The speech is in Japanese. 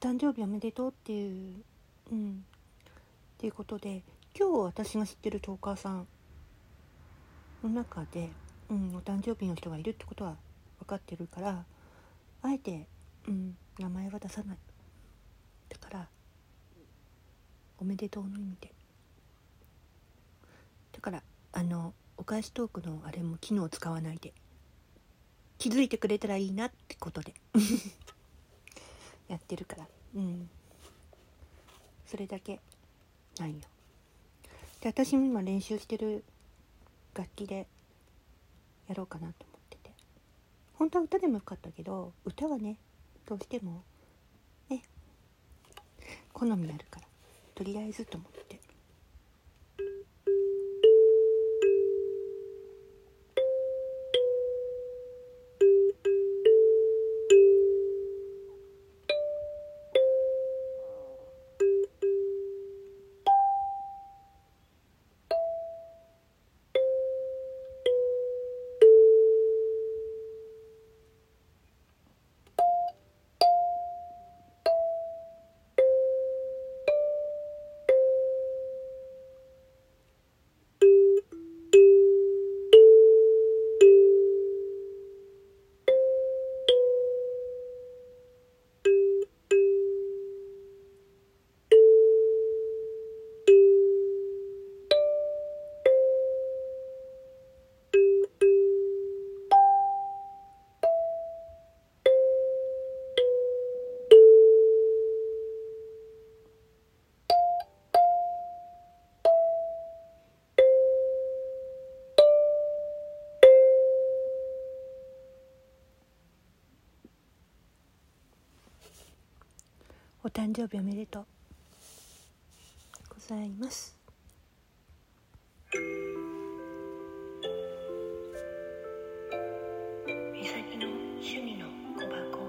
誕生日おめでとうっていううんっていうことで今日私が知ってるトーカーさんの中で、うん、お誕生日の人がいるってことは分かってるからあえて、うん、名前は出さない。だからおめでとうの意味で。だからあのお返しトークのあれも機能使わないで気づいてくれたらいいなってことで。やってるから。うん。それだけ。なんよ。で私も今練習してる楽器でやろうかなと思ってて。本当は歌でもよかったけど歌はねどうしてもね好みあるから。とりあえずと思って。お誕生日おめでとうございます。美咲の趣味の小箱